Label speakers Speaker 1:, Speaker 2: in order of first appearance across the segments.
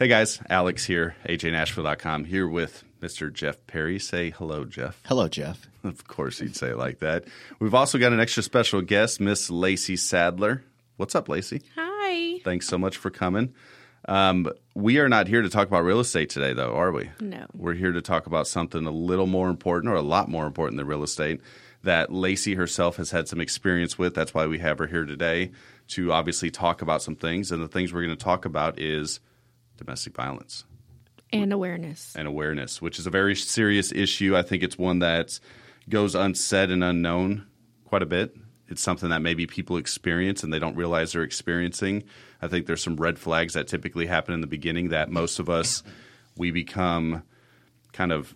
Speaker 1: Hey guys, Alex here, ajnashville.com, here with Mr. Jeff Perry. Say hello, Jeff.
Speaker 2: Hello, Jeff.
Speaker 1: Of course, he'd say it like that. We've also got an extra special guest, Miss Lacey Sadler. What's up, Lacey?
Speaker 3: Hi.
Speaker 1: Thanks so much for coming. Um, we are not here to talk about real estate today, though, are we?
Speaker 3: No.
Speaker 1: We're here to talk about something a little more important, or a lot more important than real estate, that Lacey herself has had some experience with. That's why we have her here today to obviously talk about some things. And the things we're going to talk about is domestic violence
Speaker 3: And awareness.
Speaker 1: and awareness, which is a very serious issue. I think it's one that goes unsaid and unknown quite a bit. It's something that maybe people experience and they don't realize they're experiencing. I think there's some red flags that typically happen in the beginning that most of us we become kind of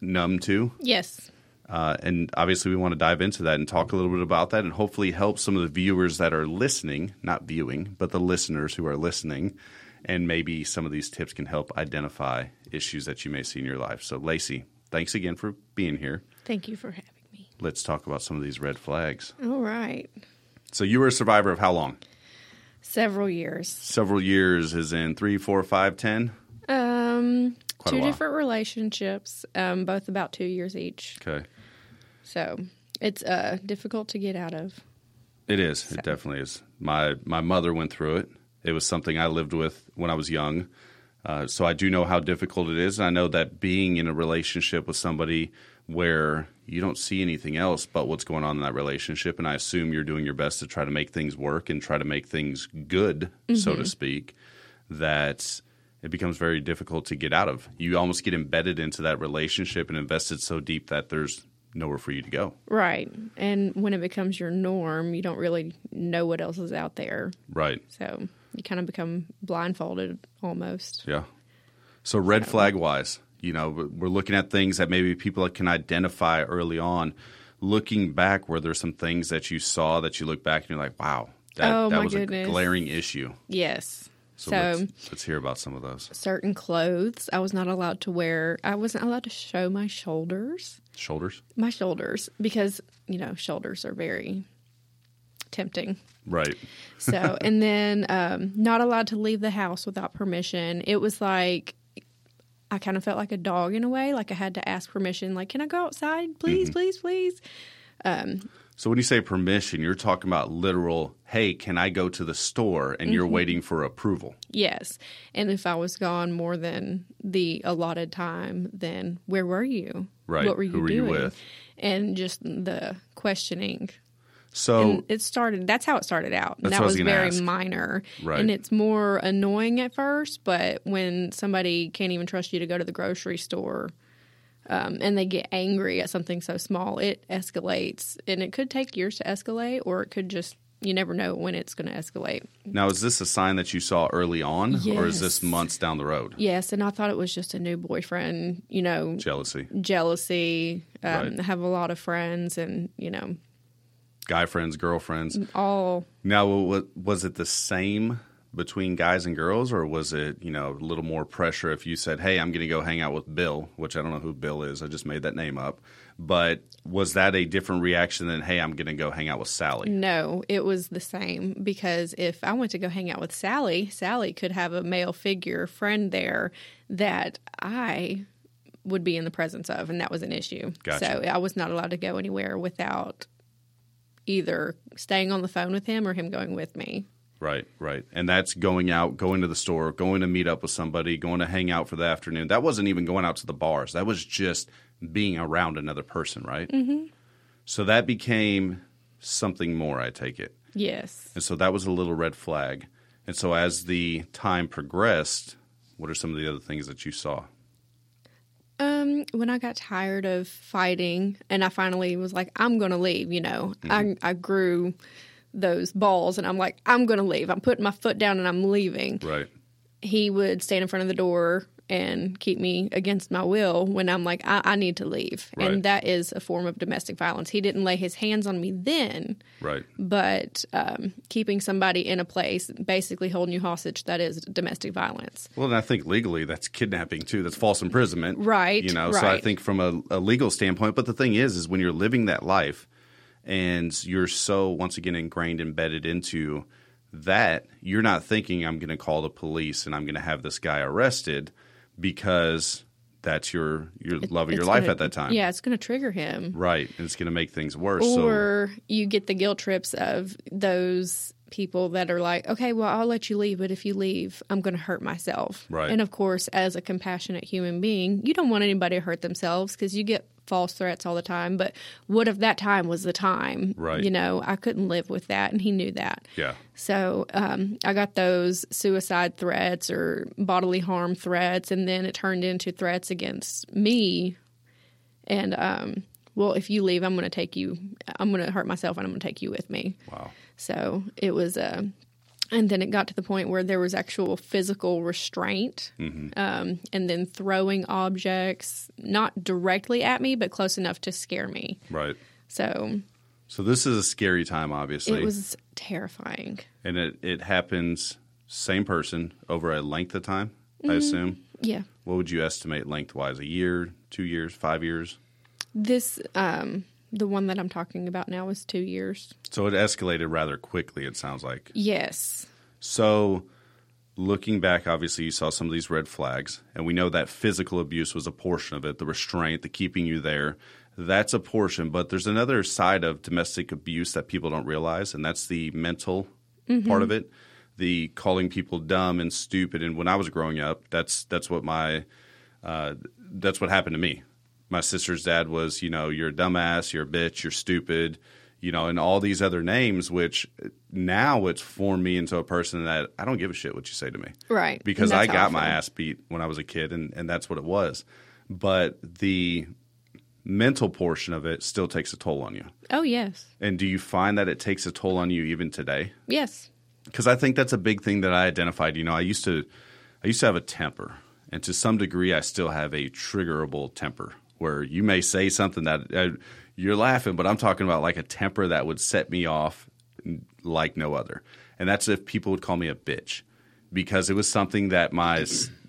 Speaker 1: numb to.
Speaker 3: Yes.
Speaker 1: Uh, and obviously, we want to dive into that and talk a little bit about that and hopefully help some of the viewers that are listening, not viewing, but the listeners who are listening. And maybe some of these tips can help identify issues that you may see in your life. So, Lacey, thanks again for being here.
Speaker 3: Thank you for having me.
Speaker 1: Let's talk about some of these red flags.
Speaker 3: All right.
Speaker 1: So, you were a survivor of how long?
Speaker 3: Several years.
Speaker 1: Several years, is in three, four, five, ten?
Speaker 3: Um,
Speaker 1: Quite
Speaker 3: two different relationships, um, both about two years each.
Speaker 1: Okay.
Speaker 3: So it's uh, difficult to get out of.
Speaker 1: It is. It definitely is. My my mother went through it. It was something I lived with when I was young. Uh, so I do know how difficult it is. And I know that being in a relationship with somebody where you don't see anything else but what's going on in that relationship, and I assume you're doing your best to try to make things work and try to make things good, so to speak, that it becomes very difficult to get out of. You almost get embedded into that relationship and invested so deep that there's nowhere for you to go.
Speaker 3: Right. And when it becomes your norm, you don't really know what else is out there.
Speaker 1: Right.
Speaker 3: So you kind of become blindfolded almost.
Speaker 1: Yeah. So red flag wise, you know, we're looking at things that maybe people can identify early on. Looking back, were there some things that you saw that you look back and you're like, wow, that,
Speaker 3: Oh,
Speaker 1: that was
Speaker 3: goodness.
Speaker 1: a glaring issue.
Speaker 3: Yes.
Speaker 1: So,
Speaker 3: So,
Speaker 1: let's, let's hear about some of those.
Speaker 3: certain clothes I was not allowed to wear. I wasn't allowed to show my shoulders.
Speaker 1: Shoulders?
Speaker 3: my shoulders because you know shoulders are very tempting
Speaker 1: Right.
Speaker 3: so and then um, not allowed to leave the house without permission it was like i kind of felt like a dog in a way like i had to ask permission like can i go outside please mm-hmm. please please um,
Speaker 1: So when you say permission, you're talking about literal, hey, can I go to the store? And you're mm-hmm. waiting for approval.
Speaker 3: yes and if i was gone more than the allotted time then where were you
Speaker 1: Right.
Speaker 3: what were you
Speaker 1: Who you
Speaker 3: doing
Speaker 1: with?
Speaker 3: and just the questioning
Speaker 1: So
Speaker 3: and it started that's how it started out and that
Speaker 1: was
Speaker 3: was, very
Speaker 1: ask.
Speaker 3: minor
Speaker 1: Right.
Speaker 3: and it's more annoying at first but when somebody can't even trust you to go to the grocery store um, and they get angry at something so small it escalates and it could take years to escalate or it could just you never know when it's going to escalate
Speaker 1: now is this a sign that you saw early on or is this months down the road?
Speaker 3: yes and i thought it was just a new boyfriend you know
Speaker 1: Jealousy.
Speaker 3: jealousy um,
Speaker 1: Right.
Speaker 3: Have a lot of friends and you know
Speaker 1: Guy friends, girlfriends.
Speaker 3: all
Speaker 1: Now, was it the same between guys and girls, or was it you know a little more pressure if you said, "Hey, I'm going to go hang out with Bill," which I don't know who Bill is. I just made that name up. But was that a different reaction than, "Hey, I'm going to go hang out with Sally"?
Speaker 3: No, it was the same because if I went to go hang out with Sally, Sally could have a male figure friend there that I would be in the presence of, and that was an issue.
Speaker 1: Gotcha.
Speaker 3: So I was not allowed to go anywhere without either staying on the phone with him or him going with me.
Speaker 1: Right, right. And that's going out, going to the store, going to meet up with somebody, going to hang out for the afternoon. That wasn't even going out to the bars. That was just being around another person, right? Mm-hmm. So that became something more. I take it.
Speaker 3: Yes.
Speaker 1: And so that was a little red flag. And so as the time progressed, what are some of the other things that you saw?
Speaker 3: Um, when I got tired of fighting and I finally was like, I'm gonna leave, you know, I I grew those balls and I'm like, I'm gonna leave. I'm putting my foot down and I'm leaving.
Speaker 1: Right.
Speaker 3: he would stand in front of the door and keep me against my will when I'm like, I, I need to leave.
Speaker 1: Right.
Speaker 3: And that is a form of domestic violence. He didn't lay his hands on me then,
Speaker 1: Right.
Speaker 3: but um, keeping somebody in a place, basically holding you hostage, that is domestic violence.
Speaker 1: Well, and I think legally that's kidnapping too. That's false imprisonment.
Speaker 3: Right,
Speaker 1: You know, so I think from a, a legal standpoint, but the thing is, is when you're living that life and you're so, once again, ingrained, embedded into that you're not thinking I'm going to call the police and I'm going to have this guy arrested because that's your your love of your life
Speaker 3: gonna-
Speaker 1: at that time.
Speaker 3: Yeah, it's going to trigger him.
Speaker 1: Right. And it's going to make things worse. so
Speaker 3: Or you get the guilt trips of those people that are like, okay, well, I'll let you leave, but if you leave, I'm going to hurt myself.
Speaker 1: Right.
Speaker 3: And of course, as a compassionate human being, you don't want anybody to hurt themselves because you get false threats all the time. But what if that time was the time?
Speaker 1: Right.
Speaker 3: You know, I couldn't live with that, and he knew that.
Speaker 1: yeah.
Speaker 3: So um, I got those suicide threats or bodily harm threats, and then it turned into threats against me. And um, well, if you leave, I'm going to take you. I'm going to hurt myself, and I'm going to take you with me.
Speaker 1: Wow.
Speaker 3: So it was, uh, and then it got to the point where there was actual physical restraint, um, and then throwing objects not directly at me, but close enough to scare me.
Speaker 1: Right.
Speaker 3: So
Speaker 1: So this is a scary time obviously.
Speaker 3: it was terrifying.
Speaker 1: and it it happens same person over a length of time, I assume.
Speaker 3: Yeah.
Speaker 1: What would you estimate lengthwise? A year, 2 years, 5 years?
Speaker 3: This, um, the one that I'm talking about now is two years.
Speaker 1: So it escalated rather quickly it sounds like.
Speaker 3: Yes.
Speaker 1: So, looking back, obviously, you saw some of these red flags, and we know that physical abuse was a portion of it the restraint, the keeping you there. That's a portion, but there's another side of domestic abuse that people don't realize, and that's the mental part of it. The calling people dumb and stupid. And when I was growing up, that's that's what my uh, that's what happened to me. My sister's dad was, you know, you're a dumbass, you're a bitch, you're stupid, you know, and all these other names, which now it's formed me into a person that I don't give a shit what you say to me.
Speaker 3: Right.
Speaker 1: Because I got my ass beat when I was a kid, and, and that's what it was. But the mental portion of it still takes a toll on you.
Speaker 3: Oh, yes.
Speaker 1: And do you find that it takes a toll on you even today?
Speaker 3: Yes.
Speaker 1: because I think that's a big thing that I identified. You know, I used to, I used to have a temper, and to some degree, I still have a triggerable temper where you may say something that uh, you're laughing, but I'm talking about like a temper that would set me off like no other, and that's if people would call me a bitch because it was something that my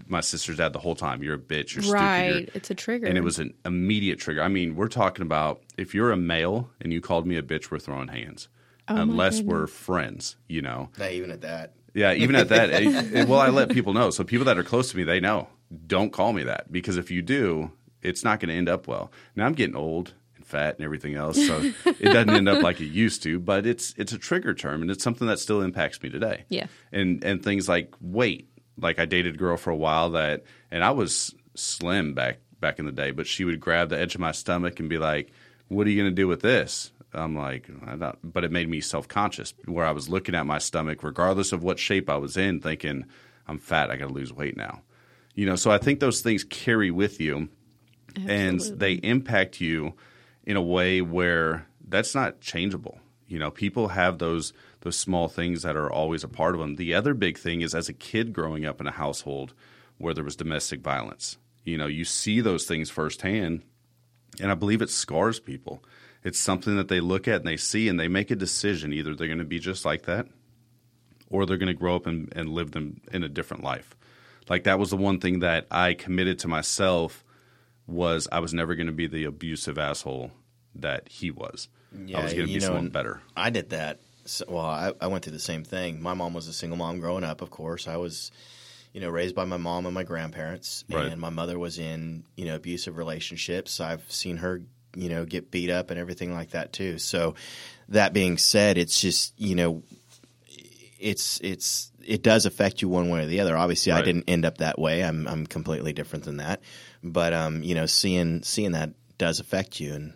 Speaker 1: my sister's dad the whole time. You're a bitch. You're stupid.
Speaker 3: right. It's a trigger.
Speaker 1: and it was an immediate trigger. I mean, we're talking about if you're a male and you called me a bitch, we're throwing hands.
Speaker 3: Oh,
Speaker 1: Unless we're friends, you know.
Speaker 2: Not even at that.
Speaker 1: Yeah, even at that. eh, well, I let people know. So people that are close to me, they know. Don't call me that because if you do, it's not going to end up well. Now I'm getting old and fat and everything else, so it doesn't end up like it used to. But it's it's a trigger term, and it's something that still impacts me today.
Speaker 3: Yeah.
Speaker 1: and and things like weight. Like I dated a girl for a while that, and I was slim back back in the day, but she would grab the edge of my stomach and be like, "What are you going to do with this?" I'm like, I don't, but it made me self conscious where I was looking at my stomach, regardless of what shape I was in, thinking, I'm fat, I got to lose weight now. You know, so I think those things carry with you and they impact you in a way where that's not changeable. You know, people have those those small things that are always a part of them. The other big thing is as a kid growing up in a household where there was domestic violence. You know, you see those things firsthand and I believe it scars people. It's something that they look at and they see and they make a decision. Either they're going to be just like that or they're going to grow up and, and live them in a different life. Like that was the one thing that I committed to myself was I was never going to be the abusive asshole that he was. I was going to be
Speaker 2: know,
Speaker 1: someone better.
Speaker 2: I did that. So, well, I, I went through the same thing. My mom was a single mom growing up. Of course, I was, you know, raised by my mom and my grandparents,
Speaker 1: Right.
Speaker 2: and my mother was in you know abusive relationships. I've seen her, you know, get beat up and everything like that too. So, that being said, it's just you know, it's it's it does affect you one way or the other. Obviously, I didn't end up that way. I'm I'm completely different than that. But um, you know, seeing seeing that does affect you, and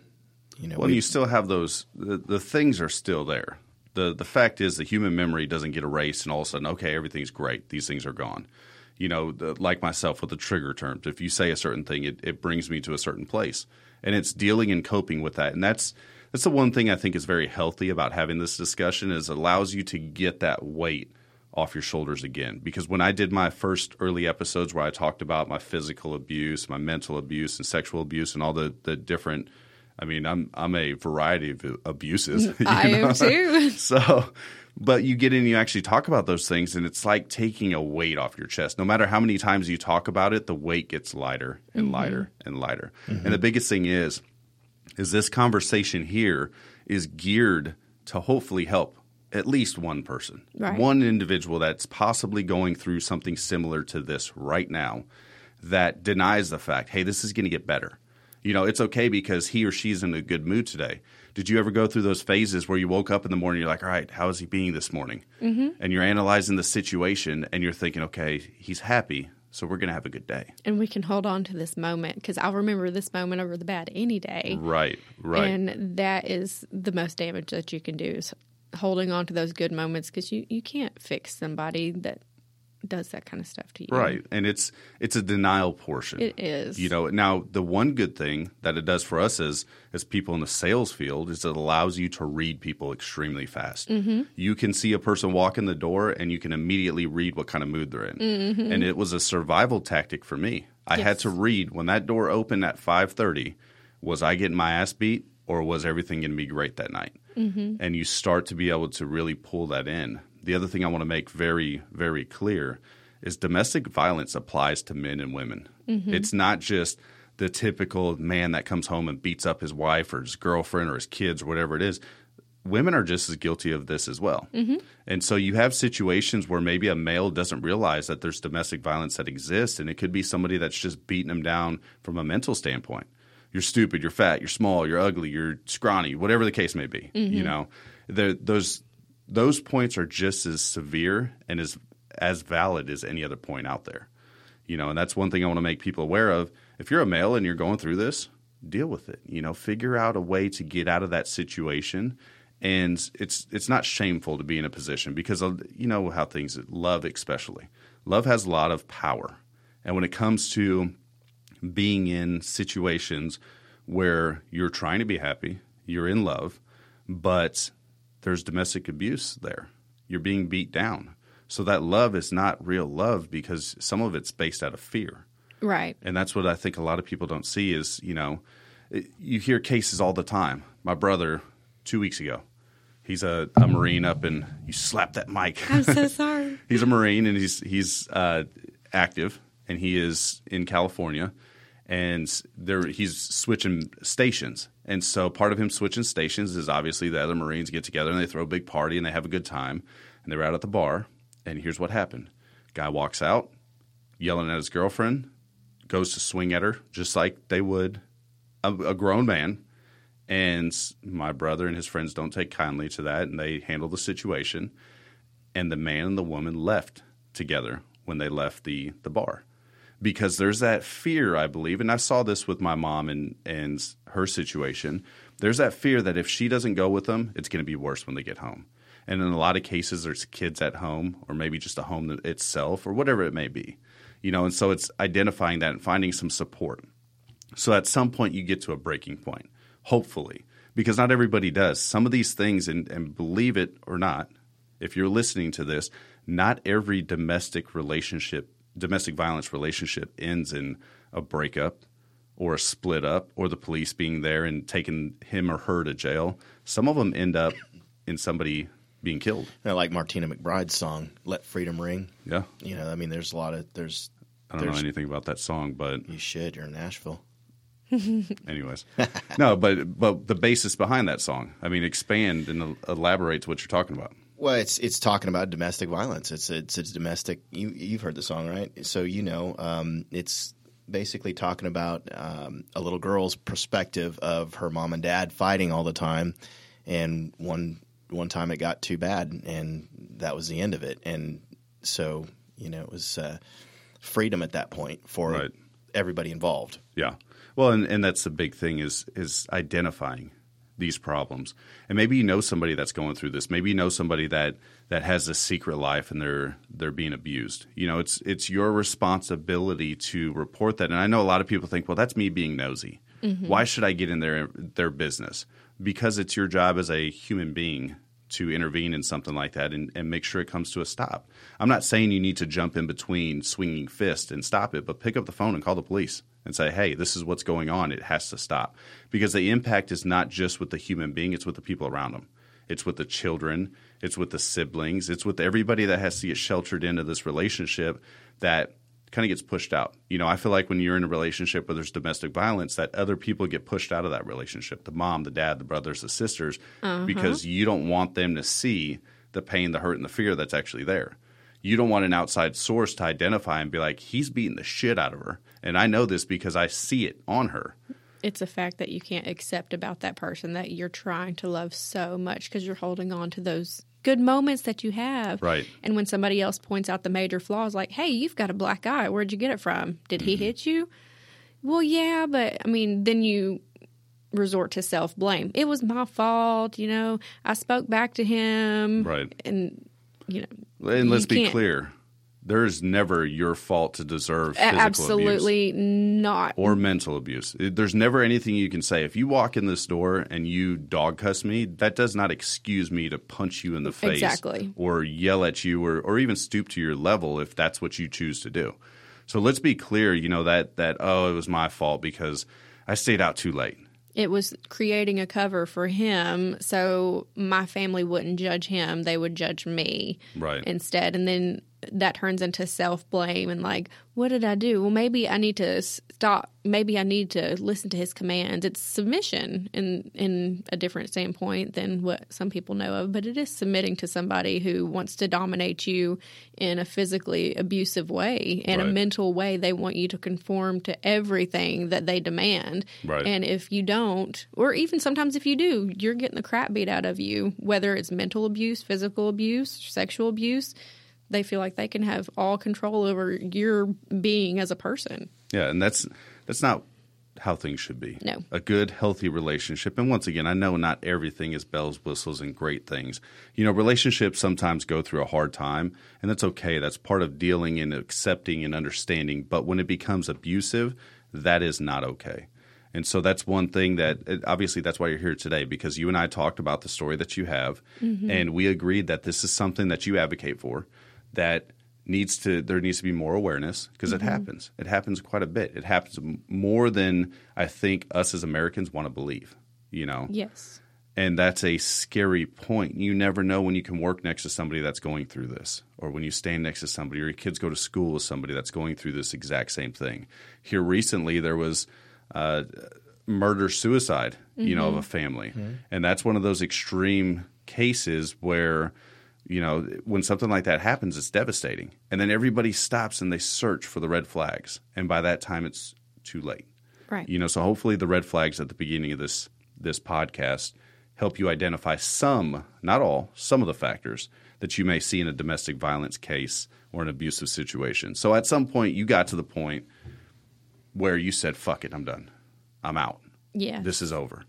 Speaker 2: you know,
Speaker 1: Well,
Speaker 2: we-
Speaker 1: you still have those. The, the things are still there. the The fact is, the human memory doesn't get erased, and all of a sudden, okay, everything's great. These things are gone. You know, the, like myself with the trigger terms. If you say a certain thing, it, it brings me to a certain place, and it's dealing and coping with that. And that's that's the one thing I think is very healthy about having this discussion is it allows you to get that weight off your shoulders again. Because when I did my first early episodes where I talked about my physical abuse, my mental abuse, and sexual abuse, and all the the different I mean, I'm I'm a variety of abuses. you
Speaker 3: I
Speaker 1: know?
Speaker 3: am too.
Speaker 1: So, but you get in, you actually talk about those things, and it's like taking a weight off your chest. No matter how many times you talk about it, the weight gets lighter and mm-hmm. lighter and lighter. And mm-hmm. the biggest thing is, is this conversation here is geared to hopefully help at least one person,
Speaker 3: Right.
Speaker 1: one individual that's possibly going through something similar to this right now that denies the fact, hey, this is going to get better. You know, it's okay because he or she's in a good mood today. Did you ever go through those phases where you woke up in the morning, you're like, all right, how is he being this morning? Mm-hmm. And you're analyzing the situation and you're thinking, okay, he's happy, so we're going to have a good day.
Speaker 3: And we can hold on to this moment because I'll remember this moment over the bad any day.
Speaker 1: Right, right.
Speaker 3: And that is the most damage that you can do is holding on to those good moments because you, you can't fix somebody that does that kind of stuff to you.
Speaker 1: Right, and it's it's a denial portion.
Speaker 3: It is.
Speaker 1: You know, now the one good thing that it does for us as as people in the sales field is it allows you to read people extremely fast. Mm-hmm. You can see a person walk in the door and you can immediately read what kind of mood they're in. Mm-hmm. And it was a survival tactic for me. I had to read when that door opened at five thirty. Was I getting my ass beat, or was everything going to be great that night? Mm-hmm. And you start to be able to really pull that in. The other thing I want to make very, very clear is domestic violence applies to men and women. It's not just the typical man that comes home and beats up his wife or his girlfriend or his kids or whatever it is. Women are just as guilty of this as well. And so you have situations where maybe a male doesn't realize that there's domestic violence that exists, and it could be somebody that's just beating him down from a mental standpoint. You're stupid, you're fat, you're small, you're ugly, you're scrawny, whatever the case may be. You mm-hmm. know, those those points are just as severe and as as valid as any other point out there. You know, and that's one thing I want to make people aware of. If you're a male and you're going through this, deal with it. You know, figure out a way to get out of that situation. And it's it's not shameful to be in a position because you know how things love especially. Love has a lot of power. And when it comes to being in situations where you're trying to be happy, you're in love, but there's domestic abuse there. You're being beat down. So that love is not real love because some of it's based out of fear.
Speaker 3: Right.
Speaker 1: And that's what I think a lot of people don't see is, you know, you hear cases all the time. My brother, two weeks ago, he's a, a Marine up in, you slap that mic.
Speaker 3: I'm so sorry.
Speaker 1: he's a Marine and he's he's uh, active and he is in California and there he's switching stations. And so part of him switching stations is obviously the other Marines get together and they throw a big party and they have a good time. And they're out at the bar and here's what happened. Guy walks out yelling at his girlfriend, goes to swing at her just like they would a, a grown man. And my brother and his friends don't take kindly to that and they handle the situation and the man and the woman left together when they left the, the bar because there's that fear i believe and i saw this with my mom and, and her situation. There's that fear that if she doesn't go with them it's going to be worse when they get home. And in a lot of cases there's kids at home or maybe just a home itself or whatever it may be you know and so it's identifying that and finding some support. So at some point you get to a breaking point, hopefully, because not everybody does. Some of these things, and, and believe it or not, if you're listening to this, not every domestic relationship, domestic violence relationship ends in a breakup or a split up or the police being there and taking him or her to jail. Some of them end up in somebody being killed.
Speaker 2: Know, like Martina McBride's song "Let Freedom Ring."
Speaker 1: Yeah.
Speaker 2: You know, I mean, there's a lot of there's.
Speaker 1: I don't know anything about that song, but
Speaker 2: You should. You're in Nashville.
Speaker 1: anyways no but but the basis behind that song i mean expand and elaborate to what you're talking about
Speaker 2: Well, it's it's talking about domestic violence. It's it's it's domestic. You you've heard the song, right? So you know, um, it's basically talking about um, a little girl's perspective of her mom and dad fighting all the time, and one one time it got too bad, and that was the end of it. And so you know, it was uh, freedom at that point for
Speaker 1: Right.
Speaker 2: everybody involved.
Speaker 1: yeah well and, and that's the big thing is is identifying these problems. And maybe you know somebody that's going through this. Maybe you know somebody that that has a secret life and they're they're being abused. You know it's it's your responsibility to report that. And i know a lot of people think well that's me being nosy. Mm-hmm. Why should i get in their their business? Because it's your job as a human being to intervene in something like that and, and make sure it comes to a stop i'm not saying you need to jump in between swinging fist and stop it but pick up the phone and call the police and say, hey, this is what's going on. It has to stop. Because the impact is not just with the human being, it's with the people around them. It's with the children, it's with the siblings, it's with everybody that has to get sheltered into this relationship that kind of gets pushed out. You know, I feel like when you're in a relationship where there's domestic violence, that other people get pushed out of that relationship the mom, the dad, the brothers, the sisters, uh-huh. because you don't want them to see the pain, the hurt, and the fear that's actually there. You don't want an outside source to identify and be like, he's beating the shit out of her. And I know this because I see it on her.
Speaker 3: It's a fact that you can't accept about that person that you're trying to love so much because you're holding on to those good moments that you have.
Speaker 1: Right.
Speaker 3: And when somebody else points out the major flaws, like, hey, you've got a black eye. Where'd you get it from? Did he mm-hmm. hit you? Well, yeah, but I mean, then you resort to self blame. It was my fault, you know. I spoke back to him.
Speaker 1: Right.
Speaker 3: And, you know,
Speaker 1: And let's be clear there's never your fault to deserve physical abuse.
Speaker 3: Absolutely not.
Speaker 1: or mental abuse. There's never anything you can say. If you walk in this door and you dog cuss me, that does not excuse me to punch you in the face
Speaker 3: Exactly.
Speaker 1: or yell at you or, or even stoop to your level if that's what you choose to do. So let's be clear, you know, that that oh, it was my fault because I stayed out too late.
Speaker 3: it was creating a cover for him so my family wouldn't judge him they would judge me
Speaker 1: Right.
Speaker 3: instead and then that turns into self-blame and like what did i do? Well maybe i need to stop maybe i need to listen to his commands. It's submission in in a different standpoint than what some people know of but it is submitting to somebody who wants to dominate you in a physically abusive way in a mental way. They want you to conform to everything that they demand.
Speaker 1: Right.
Speaker 3: and if you don't, or even sometimes if you do, you're getting the crap beat out of you, whether it's mental abuse, physical abuse, sexual abuse. They feel like they can have all control over your being as a person.
Speaker 1: Yeah, and that's that's not how things should be.
Speaker 3: No.
Speaker 1: A good, healthy relationship. And once again, I know not everything is bells, whistles, and great things. You know, relationships sometimes go through a hard time, and that's okay. That's part of dealing and accepting and understanding. But when it becomes abusive, that is not okay. And so that's one thing that obviously that's why you're here today because you and I talked about the story that you have, mm-hmm. and we agreed that this is something that you advocate for that needs to there needs to be more awareness because it mm-hmm. happens. It happens quite a bit. It happens more than I think us as Americans want to believe. You know,
Speaker 3: Yes.
Speaker 1: and that's a scary point. You never know when you can work next to somebody that's going through this, or when you stand next to somebody, or your kids go to school with somebody that's going through this exact same thing. Here recently, there was uh, murder suicide, you know, of a mm-hmm. family, mm-hmm. and that's one of those extreme cases where. You know, when something like that happens, it's devastating. And then everybody stops and they search for the red flags. And by that time, it's too late.
Speaker 3: Right.
Speaker 1: You know, so hopefully the red flags at the beginning of this this podcast help you identify some, not all, some of the factors that you may see in a domestic violence case or an abusive situation. So at some point you got to the point where you said, "Fuck it, I'm done. I'm out.
Speaker 3: yeah.
Speaker 1: This is over.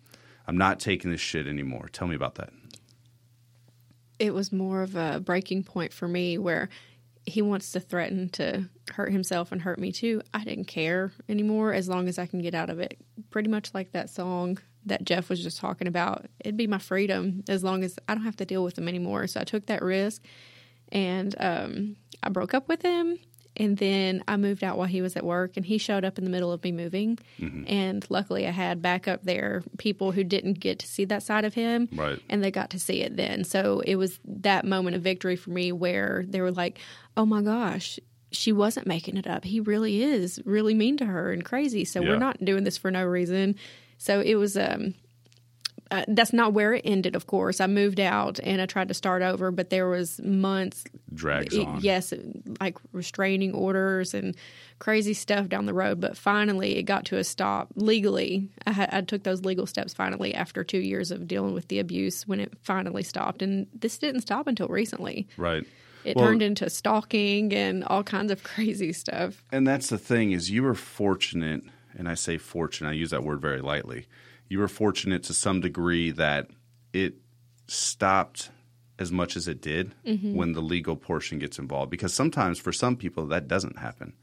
Speaker 1: I'm not taking this shit anymore." Tell me about that.
Speaker 3: It was more of a breaking point for me where he wants to threaten to hurt himself and hurt me too. I didn't care anymore as long as I can get out of it. Pretty much like that song that Jeff was just talking about. It'd be my freedom as long as I don't have to deal with him anymore. So I took that risk and um, I broke up with him. And then I moved out while he was at work, and he showed up in the middle of me moving. And luckily, I had backup there, people who didn't get to see that side of him
Speaker 1: Right.
Speaker 3: and they got to see it then. So it was that moment of victory for me where they were like, "Oh my gosh, she wasn't making it up. He really is really mean to her and crazy. So
Speaker 1: Yeah.
Speaker 3: we're not doing this for no reason." So it was um uh, that's not where it ended, of course. I moved out and I tried to start over, but there was months
Speaker 1: Drags
Speaker 3: it-
Speaker 1: on.
Speaker 3: yes, like restraining orders and crazy stuff down the road. But finally, it got to a stop legally. I, had, I took those legal steps finally after two years of dealing with the abuse when it finally stopped. And this didn't stop until recently.
Speaker 1: Right.
Speaker 3: It
Speaker 1: Well-
Speaker 3: turned into stalking and all kinds of crazy stuff.
Speaker 1: And that's the thing is you were fortunate, and I say fortunate, I use that word very lightly. You were fortunate to some degree that it stopped as much as it did mm-hmm. when the legal portion gets involved. Because sometimes for some people that doesn't happen.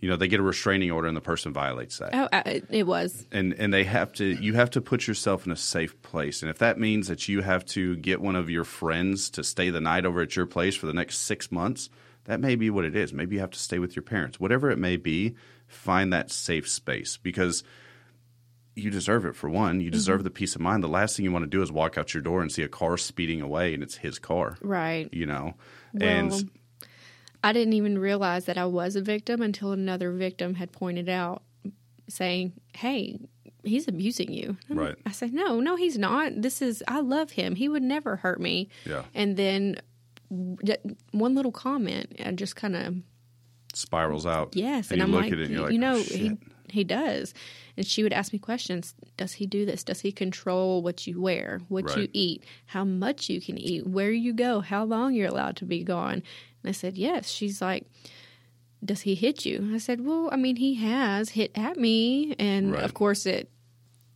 Speaker 1: You know, they get a restraining order and the person violates that.
Speaker 3: Oh, uh, it was.
Speaker 1: and and they have to you have to put yourself in a safe place and if that means that you have to get one of your friends to stay the night over at your place for the next six months that may be what it is maybe you have to stay with your parents whatever it may be find that safe space because you deserve it for one you deserve mm-hmm. the peace of mind the last thing you want to do is walk out your door and see a car speeding away and it's his car
Speaker 3: Right.
Speaker 1: you know
Speaker 3: Well,
Speaker 1: and
Speaker 3: I didn't even realize that I was a victim until another victim had pointed out, saying, "Hey, he's abusing you." And
Speaker 1: Right.
Speaker 3: I said, "No, no, he's not. This is I love him. He would never hurt me."
Speaker 1: Yeah.
Speaker 3: And then one little comment and just kind of
Speaker 1: spirals out.
Speaker 3: Yes,
Speaker 1: and,
Speaker 3: and,
Speaker 1: you
Speaker 3: I'm
Speaker 1: look
Speaker 3: like,
Speaker 1: at it and you're like,
Speaker 3: you know,
Speaker 1: oh,
Speaker 3: he. He does. And she would ask me questions. Does he do this? Does he control what you wear, what you eat, how much you can eat, where you go, how long you're allowed to be gone? And I said, yes. She's like, does he hit you? I said, well, I mean, he has hit at me, and
Speaker 1: Right.
Speaker 3: of course, it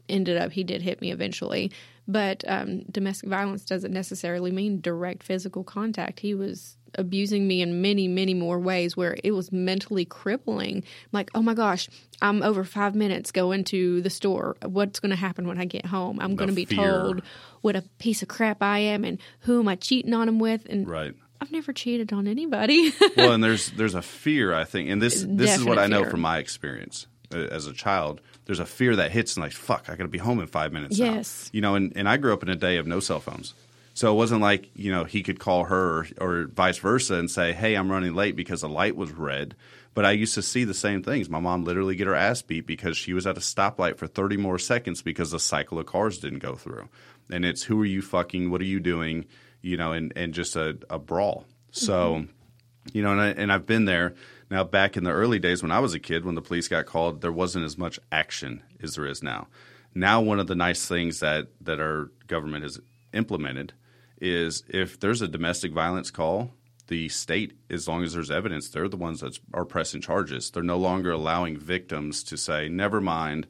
Speaker 3: ended up he did hit me eventually. But um, domestic violence doesn't necessarily mean direct physical contact. He was abusing me in many, many more ways where it was mentally crippling. Like, oh my gosh, I'm over five minutes going to the store. What's going to happen when I get home? I'm going to be
Speaker 1: fear.
Speaker 3: told what a piece of crap I am and who am I cheating on him with. And
Speaker 1: Right.
Speaker 3: I've never cheated on anybody.
Speaker 1: well, and there's there's a fear I think, and this this is what
Speaker 3: Definite
Speaker 1: I know
Speaker 3: fear.
Speaker 1: from my experience uh, as a child. There's a fear that hits and like, fuck, I got to be home in five minutes. now."
Speaker 3: Yes.
Speaker 1: you know, and, and I grew up in a day of no cell phones, so it wasn't like you know he could call her or, or vice versa and say, hey, I'm running late because the light was red. But I used to see the same things. My mom literally get her ass beat because she was at a stoplight for 30 more seconds because the cycle of cars didn't go through. And it's who are you fucking? What are you doing? You know, and, and just a, a brawl. So mm-hmm. you know, and, I, and I've been there. Now, back in the early days when I was a kid, when the police got called, there wasn't as much action as there is now. Now, one of the nice things that, that our government has implemented is if there's a domestic violence call, the state, as long as there's evidence, they're the ones that are pressing charges. They're no longer allowing victims to say, never mind,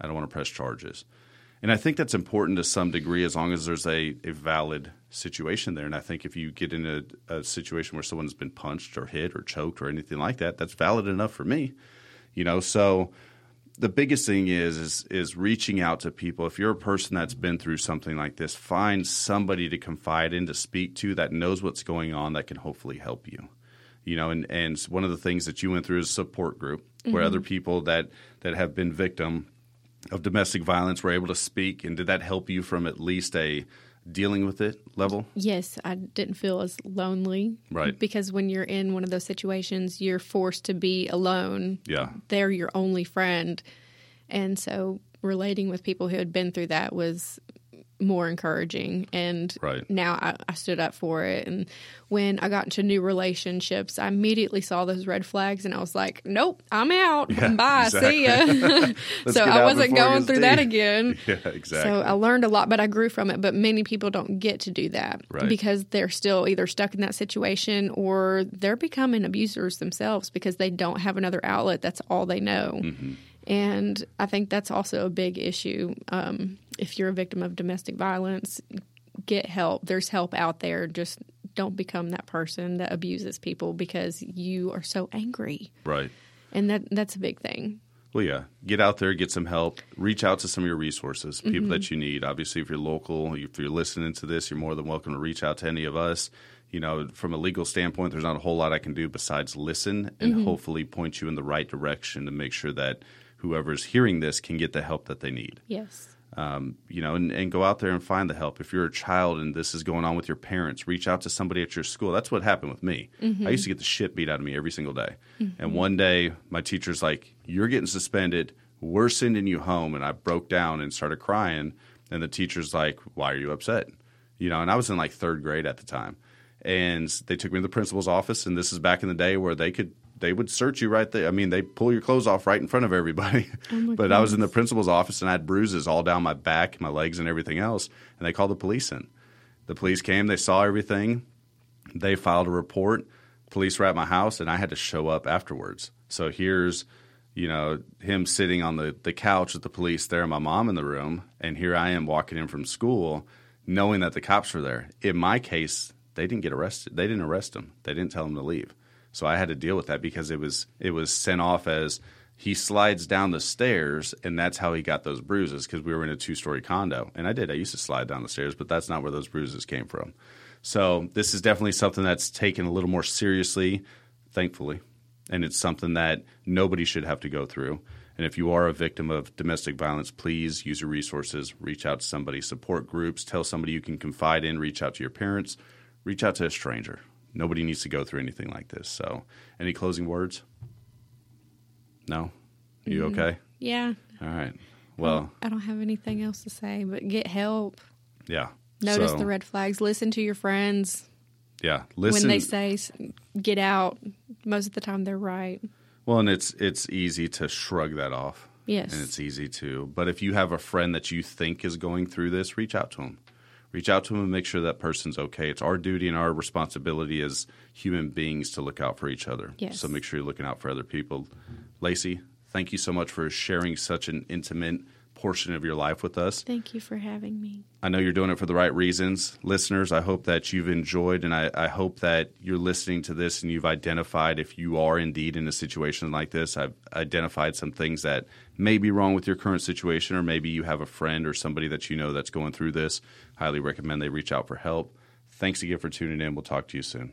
Speaker 1: I don't want to press charges. And I think that's important to some degree as long as there's a, a valid situation there. And I think if you get in a, a situation where someone's been punched or hit or choked or anything like that, that's valid enough for me. You know, so the biggest thing is is is reaching out to people. If you're a person that's been through something like this, find somebody to confide in, to speak to that knows what's going on that can hopefully help you. You know, and, and one of the things that you went through is a support group where other mm-hmm. people that that have been victim of domestic violence were able to speak and did that help you from at least a dealing with it level?
Speaker 3: Yes, I didn't feel as lonely.
Speaker 1: Right.
Speaker 3: Because when you're in one of those situations, you're forced to be alone.
Speaker 1: Yeah.
Speaker 3: They're your only friend. And so relating with people who had been through that was more encouraging. And
Speaker 1: Right.
Speaker 3: now I, I stood up for it. And when I got into new relationships, I immediately saw those red flags and I was like, nope, I'm out.
Speaker 1: Yeah,
Speaker 3: Bye. See ya. So I wasn't going through that again.
Speaker 1: Yeah, exactly.
Speaker 3: So I learned a lot, but I grew from it. But many people don't get to do that
Speaker 1: Right.
Speaker 3: because they're still either stuck in that situation or they're becoming abusers themselves because they don't have another outlet. That's all they know.
Speaker 1: Mm-hmm.
Speaker 3: And I think that's also a big issue. Um, if you're a victim of domestic violence, get help. There's help out there. Just don't become that person that abuses people because you are so angry.
Speaker 1: right.
Speaker 3: And that that's a big thing.
Speaker 1: Well, yeah. Get out there, get some help, reach out to some of your resources, people
Speaker 3: Mm-hmm.
Speaker 1: that you need. Obviously, if you're local, if you're listening to this, you're more than welcome to reach out to any of us. You know, from a legal standpoint, there's not a whole lot I can do besides listen and
Speaker 3: Mm-hmm.
Speaker 1: hopefully point you in the right direction to make sure that whoever's hearing this can get the help that they need.
Speaker 3: Yes.
Speaker 1: Um, you know, and, and go out there and find the help. If you're a child and this is going on with your parents, reach out to somebody at your school. That's what happened with me. I used to get the shit beat out of me every single day. And one day, my teacher's like, You're getting suspended. We're sending you home. And I broke down and started crying. And the teacher's like, Why are you upset? You know, and I was in like third grade at the time. And they took me to the principal's office. And this is back in the day where they could. They would search you right there. I mean, they pull your clothes off right in front of everybody. Oh but I was in the principal's office and I had bruises all down my back, my legs, and everything else. And they called the police in. The police came, they saw everything, they filed a report. Police were at my house, and I had to show up afterwards. So here's, you know, him sitting on the, the couch with the police there, my mom in the room, and here I am walking in from school, knowing that the cops were there. In my case, they didn't get arrested. They didn't arrest him. They didn't tell him to leave. So I had to deal with that because it was it was sent off as he slides down the stairs, and that's how he got those bruises because we were in a two story condo. And I did. I used to slide down the stairs, but that's not where those bruises came from. So this is definitely something that's taken a little more seriously, thankfully. And it's something that nobody should have to go through. And if you are a victim of domestic violence, please use your resources, reach out to somebody, support groups, tell somebody you can confide in, reach out to your parents, reach out to a stranger. Nobody needs to go through anything like this. So, any closing words? No? You mm-hmm. okay?
Speaker 3: Yeah.
Speaker 1: All right. Well,
Speaker 3: I don't have anything else to say, but get help.
Speaker 1: yeah.
Speaker 3: Notice
Speaker 1: So-
Speaker 3: the red flags. Listen to your friends.
Speaker 1: Yeah, listen.
Speaker 3: when they say get out, most of the time they're right.
Speaker 1: Well, and it's it's easy to shrug that off.
Speaker 3: Yes.
Speaker 1: And it's easy to. But if you have a friend that you think is going through this, reach out to them. Reach out to them and make sure that person's okay. It's our duty and our responsibility as human beings to look out for each other.
Speaker 3: Yes.
Speaker 1: So make sure you're looking out for other people. Lacey, thank you so much for sharing such an intimate portion of your life with us.
Speaker 3: Thank you for having me.
Speaker 1: I know you're doing it for the right reasons. Listeners, I hope that you've enjoyed and I, I hope that you're listening to this and you've identified if you are indeed in a situation like this. I've identified some things that may be wrong with your current situation, or maybe you have a friend or somebody that you know that's going through this. Highly recommend they reach out for help. Thanks again for tuning in. We'll talk to you soon.